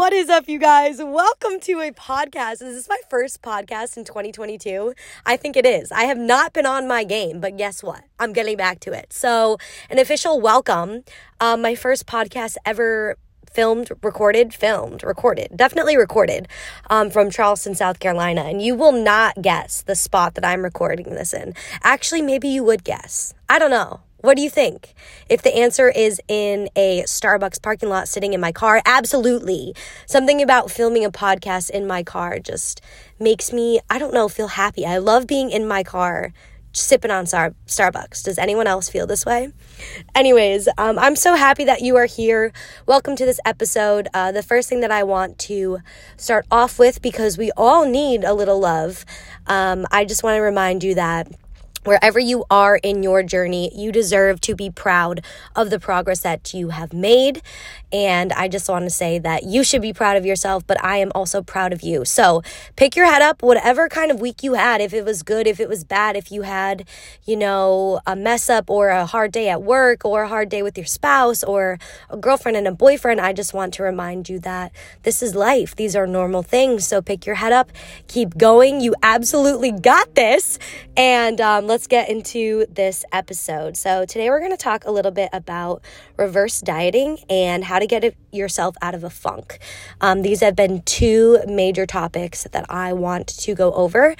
What is up, you guys? Welcome to a podcast. Is this my first podcast in 2022? I think it is. I have not been on my game, but guess what? I'm getting back to it. So, an official welcome. Um, my first podcast ever filmed, recorded, filmed, recorded, definitely recorded um, from Charleston, South Carolina. And you will not guess the spot that I'm recording this in. Actually, maybe you would guess. I don't know. What do you think? If the answer is in a Starbucks parking lot sitting in my car, absolutely. Something about filming a podcast in my car just makes me, I don't know, feel happy. I love being in my car sipping on Star- Starbucks. Does anyone else feel this way? Anyways, um, I'm so happy that you are here. Welcome to this episode. Uh, the first thing that I want to start off with, because we all need a little love, um, I just want to remind you that Wherever you are in your journey, you deserve to be proud of the progress that you have made. And I just want to say that you should be proud of yourself, but I am also proud of you. So pick your head up, whatever kind of week you had, if it was good, if it was bad, if you had, you know, a mess up or a hard day at work or a hard day with your spouse or a girlfriend and a boyfriend, I just want to remind you that this is life. These are normal things. So pick your head up, keep going. You absolutely got this. And um, let's get into this episode. So today we're going to talk a little bit about reverse dieting and how to get yourself out of a funk. Um, these have been two major topics that I want to go over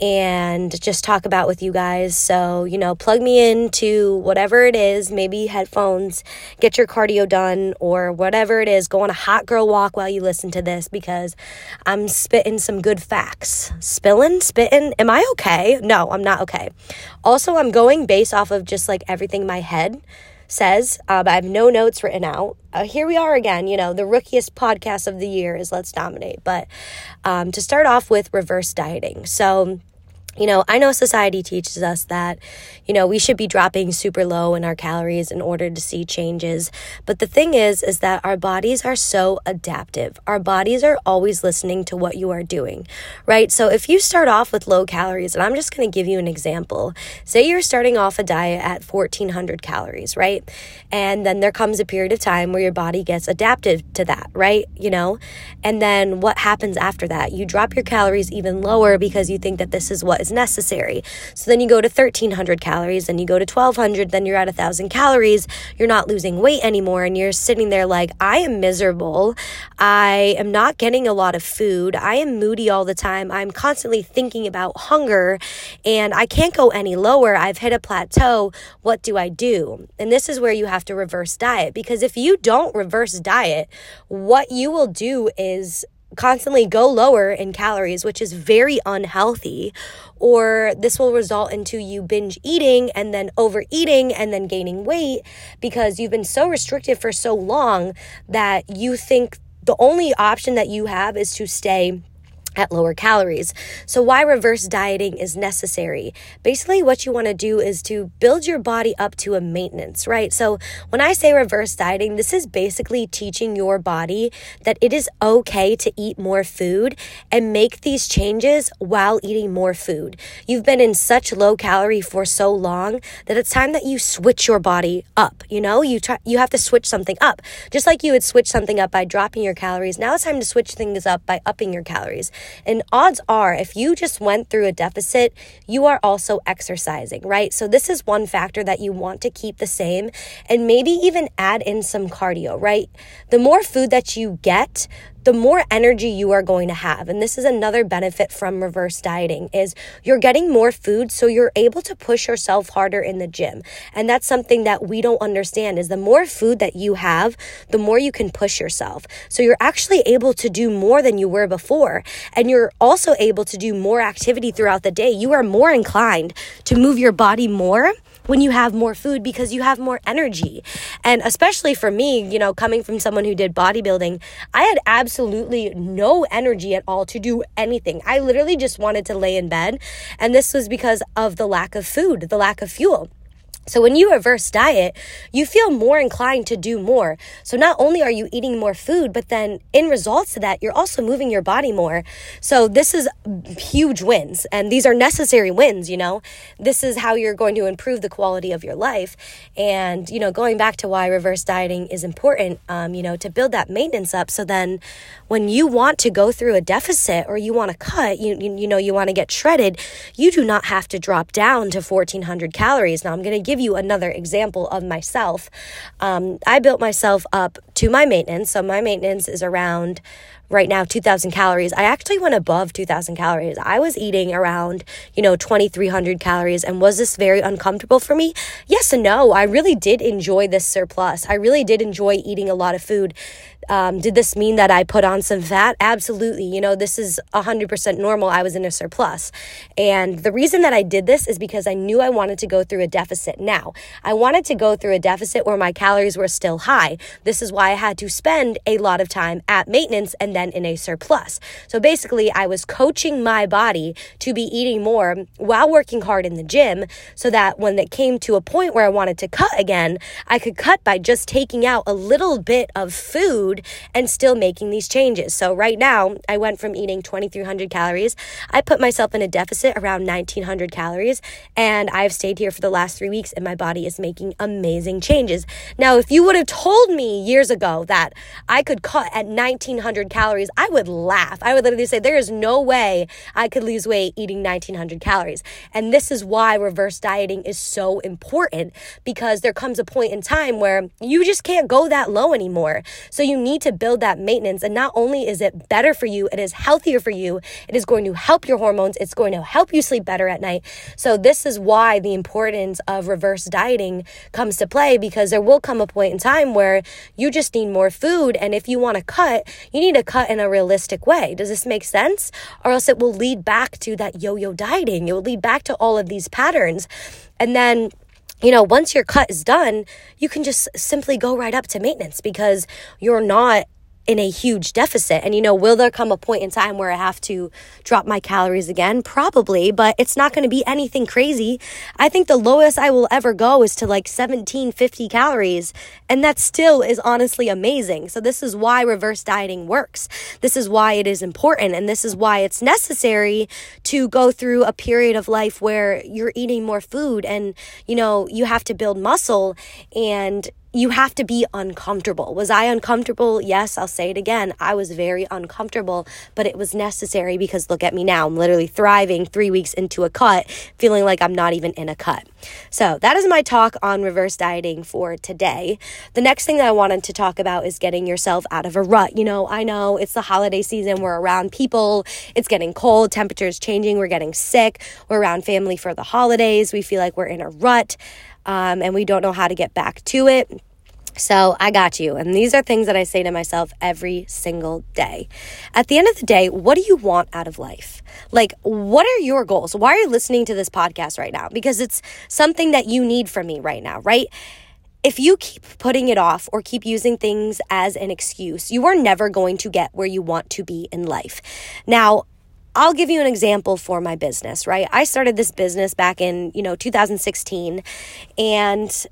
and just talk about with you guys. So, you know, plug me into whatever it is, maybe headphones, get your cardio done, or whatever it is. Go on a hot girl walk while you listen to this because I'm spitting some good facts. Spilling? Spitting? Am I okay? No, I'm not okay. Also, I'm going based off of just like everything my head says. Um, I have no notes written out. Uh, here we are again. You know, the rookiest podcast of the year is Let's Dominate. But um, to start off with reverse dieting. So, you know, I know society teaches us that, you know, we should be dropping super low in our calories in order to see changes. But the thing is, is that our bodies are so adaptive. Our bodies are always listening to what you are doing, right? So if you start off with low calories, and I'm just going to give you an example. Say you're starting off a diet at 1400 calories, right? And then there comes a period of time where your body gets adaptive to that, right? You know, and then what happens after that? You drop your calories even lower because you think that this is what is necessary. So then you go to 1300 calories, then you go to 1200, then you're at 1000 calories. You're not losing weight anymore, and you're sitting there like, I am miserable. I am not getting a lot of food. I am moody all the time. I'm constantly thinking about hunger, and I can't go any lower. I've hit a plateau. What do I do? And this is where you have to reverse diet because if you don't reverse diet, what you will do is constantly go lower in calories, which is very unhealthy, or this will result into you binge eating and then overeating and then gaining weight because you've been so restricted for so long that you think the only option that you have is to stay at lower calories. So, why reverse dieting is necessary? Basically, what you want to do is to build your body up to a maintenance, right? So, when I say reverse dieting, this is basically teaching your body that it is okay to eat more food and make these changes while eating more food. You've been in such low calorie for so long that it's time that you switch your body up. You know, you try, you have to switch something up. Just like you would switch something up by dropping your calories, now it's time to switch things up by upping your calories. And odds are, if you just went through a deficit, you are also exercising, right? So, this is one factor that you want to keep the same and maybe even add in some cardio, right? The more food that you get, the more energy you are going to have. And this is another benefit from reverse dieting is you're getting more food so you're able to push yourself harder in the gym. And that's something that we don't understand is the more food that you have, the more you can push yourself. So you're actually able to do more than you were before. And you're also able to do more activity throughout the day. You are more inclined to move your body more when you have more food because you have more energy. And especially for me, you know, coming from someone who did bodybuilding, I had absolutely no energy at all to do anything. I literally just wanted to lay in bed. And this was because of the lack of food, the lack of fuel. So when you reverse diet, you feel more inclined to do more. So not only are you eating more food, but then in results to that, you're also moving your body more. So this is huge wins and these are necessary wins, you know. This is how you're going to improve the quality of your life. And, you know, going back to why reverse dieting is important, um, you know, to build that maintenance up. So then when you want to go through a deficit or you want to cut, you, you, you know, you want to get shredded, you do not have to drop down to 1400 calories. Now I'm going to give give you another example of myself. Um, I built myself up to my maintenance. So my maintenance is around right now 2000 calories. I actually went above 2000 calories. I was eating around, you know, 2300 calories and was this very uncomfortable for me? Yes and no. I really did enjoy this surplus. I really did enjoy eating a lot of food um, did this mean that I put on some fat? Absolutely. You know, this is 100% normal. I was in a surplus. And the reason that I did this is because I knew I wanted to go through a deficit now. I wanted to go through a deficit where my calories were still high. This is why I had to spend a lot of time at maintenance and then in a surplus. So basically, I was coaching my body to be eating more while working hard in the gym so that when it came to a point where I wanted to cut again, I could cut by just taking out a little bit of food and still making these changes. So right now, I went from eating 2300 calories. I put myself in a deficit around 1900 calories and I've stayed here for the last 3 weeks and my body is making amazing changes. Now, if you would have told me years ago that I could cut at 1900 calories, I would laugh. I would literally say there is no way I could lose weight eating 1900 calories. And this is why reverse dieting is so important because there comes a point in time where you just can't go that low anymore. So you need to build that maintenance. And not only is it better for you, it is healthier for you. It is going to help your hormones. It's going to help you sleep better at night. So this is why the importance of reverse dieting comes to play because there will come a point in time where you just need more food. And if you want to cut, you need to cut in a realistic way. Does this make sense? Or else it will lead back to that yo-yo dieting. It will lead back to all of these patterns. And then you know, once your cut is done, you can just simply go right up to maintenance because you're not in a huge deficit. And you know, will there come a point in time where I have to drop my calories again? Probably, but it's not going to be anything crazy. I think the lowest I will ever go is to like 1750 calories, and that still is honestly amazing. So this is why reverse dieting works. This is why it is important and this is why it's necessary to go through a period of life where you're eating more food and you know, you have to build muscle and you have to be uncomfortable. Was I uncomfortable? Yes, I'll say it again. I was very uncomfortable, but it was necessary because look at me now. I'm literally thriving three weeks into a cut, feeling like I'm not even in a cut. So, that is my talk on reverse dieting for today. The next thing that I wanted to talk about is getting yourself out of a rut. You know, I know it's the holiday season, we're around people, it's getting cold, temperatures changing, we're getting sick, we're around family for the holidays, we feel like we're in a rut um, and we don't know how to get back to it. So I got you. And these are things that I say to myself every single day. At the end of the day, what do you want out of life? Like, what are your goals? Why are you listening to this podcast right now? Because it's something that you need from me right now, right? If you keep putting it off or keep using things as an excuse, you are never going to get where you want to be in life. Now, I'll give you an example for my business, right? I started this business back in, you know, 2016 and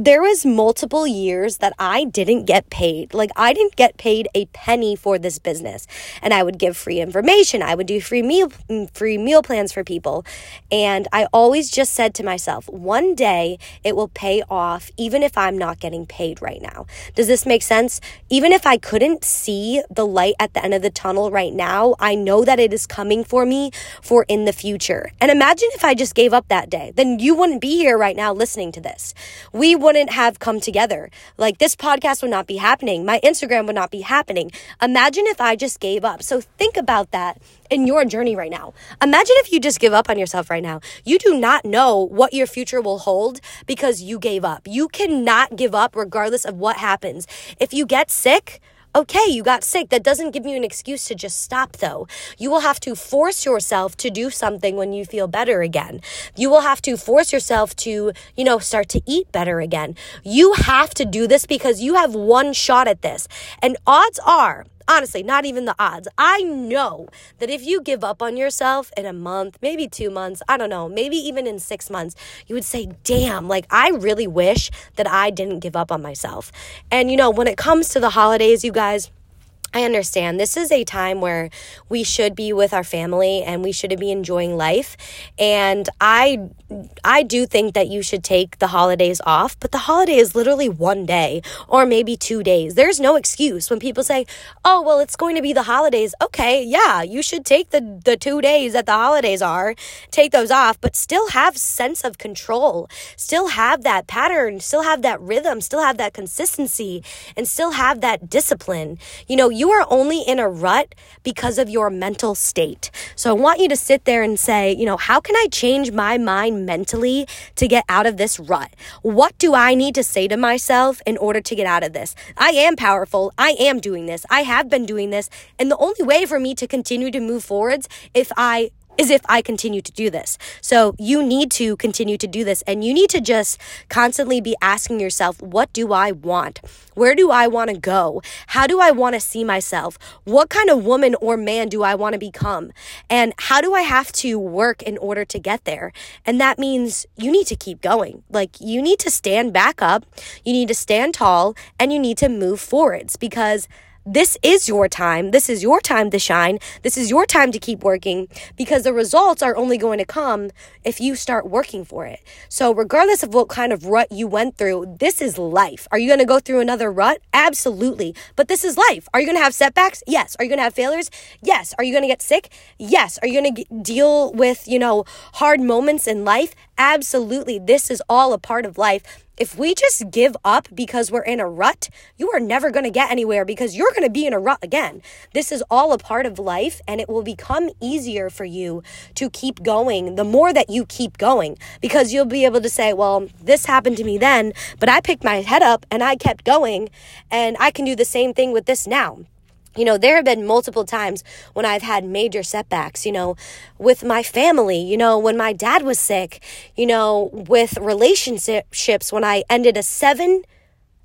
there was multiple years that I didn't get paid. Like I didn't get paid a penny for this business. And I would give free information. I would do free meal mm, free meal plans for people. And I always just said to myself, one day it will pay off even if I'm not getting paid right now. Does this make sense? Even if I couldn't see the light at the end of the tunnel right now, I know that it is coming for me for in the future. And imagine if I just gave up that day. Then you wouldn't be here right now listening to this. We would wouldn't have come together. Like this podcast would not be happening. My Instagram would not be happening. Imagine if I just gave up. So think about that in your journey right now. Imagine if you just give up on yourself right now. You do not know what your future will hold because you gave up. You cannot give up regardless of what happens. If you get sick, Okay, you got sick. That doesn't give you an excuse to just stop, though. You will have to force yourself to do something when you feel better again. You will have to force yourself to, you know, start to eat better again. You have to do this because you have one shot at this. And odds are, Honestly, not even the odds. I know that if you give up on yourself in a month, maybe two months, I don't know, maybe even in six months, you would say, damn, like I really wish that I didn't give up on myself. And you know, when it comes to the holidays, you guys, I understand. This is a time where we should be with our family and we should be enjoying life. And I I do think that you should take the holidays off but the holiday is literally one day or maybe 2 days. There's no excuse. When people say oh well it's going to be the holidays okay yeah you should take the the 2 days that the holidays are take those off but still have sense of control. Still have that pattern still have that rhythm still have that consistency and still have that discipline. You know you are only in a rut because of your mental state. So I want you to sit there and say, you know, how can I change my mind mentally to get out of this rut? What do I need to say to myself in order to get out of this? I am powerful. I am doing this. I have been doing this. And the only way for me to continue to move forwards if I is if I continue to do this. So you need to continue to do this and you need to just constantly be asking yourself, what do I want? Where do I want to go? How do I want to see myself? What kind of woman or man do I want to become? And how do I have to work in order to get there? And that means you need to keep going. Like you need to stand back up, you need to stand tall, and you need to move forwards because this is your time. This is your time to shine. This is your time to keep working because the results are only going to come if you start working for it. So, regardless of what kind of rut you went through, this is life. Are you going to go through another rut? Absolutely. But this is life. Are you going to have setbacks? Yes. Are you going to have failures? Yes. Are you going to get sick? Yes. Are you going to deal with, you know, hard moments in life? Absolutely. This is all a part of life. If we just give up because we're in a rut, you are never going to get anywhere because you're going to be in a rut again. This is all a part of life and it will become easier for you to keep going the more that you keep going because you'll be able to say, well, this happened to me then, but I picked my head up and I kept going and I can do the same thing with this now. You know, there have been multiple times when I've had major setbacks, you know, with my family, you know, when my dad was sick, you know, with relationships, when I ended a seven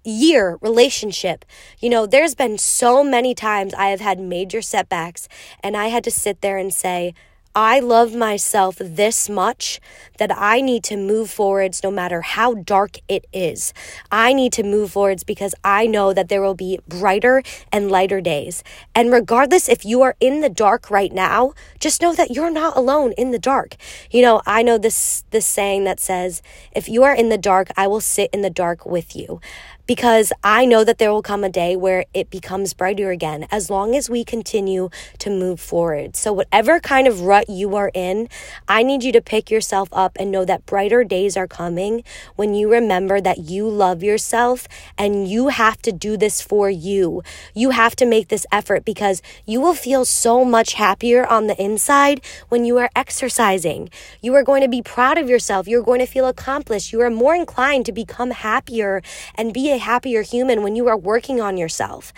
year relationship. You know, there's been so many times I have had major setbacks, and I had to sit there and say, I love myself this much that I need to move forwards no matter how dark it is. I need to move forwards because I know that there will be brighter and lighter days. And regardless if you are in the dark right now, just know that you're not alone in the dark. You know, I know this this saying that says, if you are in the dark, I will sit in the dark with you because I know that there will come a day where it becomes brighter again as long as we continue to move forward. So, whatever kind of rut you are in, I need you to pick yourself up and know that brighter days are coming when you remember that you love yourself and you have to do this for you. You have to make this effort because you will feel so much happier on the inside when you are exercising. You are going to be proud of yourself. You're going to feel accomplished. You are more inclined to become happier and be a happier human when you are working on yourself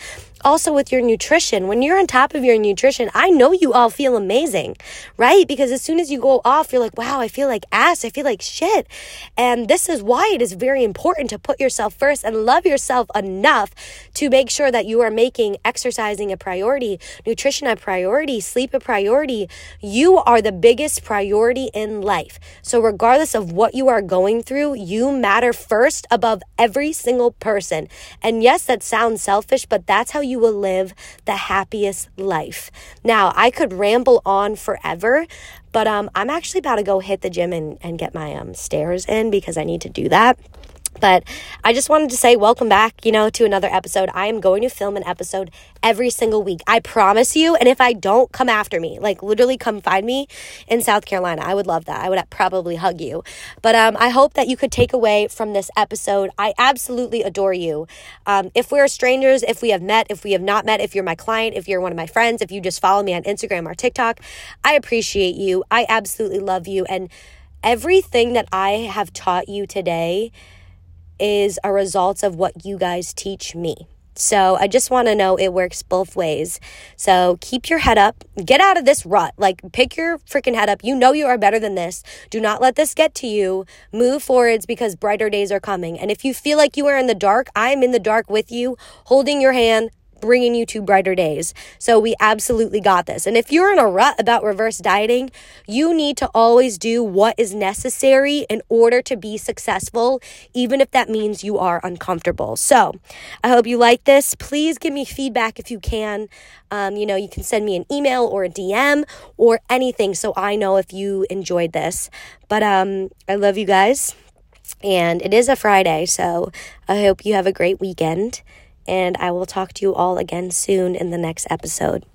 also with your nutrition. When you're on top of your nutrition, I know you all feel amazing, right? Because as soon as you go off, you're like, wow, I feel like ass. I feel like shit. And this is why it is very important to put yourself first and love yourself enough to make sure that you are making exercising a priority, nutrition a priority, sleep a priority. You are the biggest priority in life. So, regardless of what you are going through, you matter first above every single person. And yes, that sounds selfish, but that's how you you will live the happiest life. Now, I could ramble on forever, but um, I'm actually about to go hit the gym and, and get my um, stairs in because I need to do that. But I just wanted to say welcome back, you know, to another episode. I am going to film an episode every single week. I promise you. And if I don't, come after me. Like literally come find me in South Carolina. I would love that. I would probably hug you. But um, I hope that you could take away from this episode. I absolutely adore you. Um, if we're strangers, if we have met, if we have not met, if you're my client, if you're one of my friends, if you just follow me on Instagram or TikTok, I appreciate you. I absolutely love you. And everything that I have taught you today is a result of what you guys teach me. So I just want to know it works both ways. So keep your head up. Get out of this rut. Like pick your freaking head up. You know you are better than this. Do not let this get to you. Move forwards because brighter days are coming. And if you feel like you are in the dark, I am in the dark with you, holding your hand, bringing you to brighter days. So we absolutely got this. And if you're in a rut about reverse dieting, you need to always do what is necessary in order to be successful, even if that means you are uncomfortable. So I hope you like this. Please give me feedback if you can. Um, you know, you can send me an email or a DM or anything so I know if you enjoyed this. But um, I love you guys. And it is a Friday, so I hope you have a great weekend. And I will talk to you all again soon in the next episode.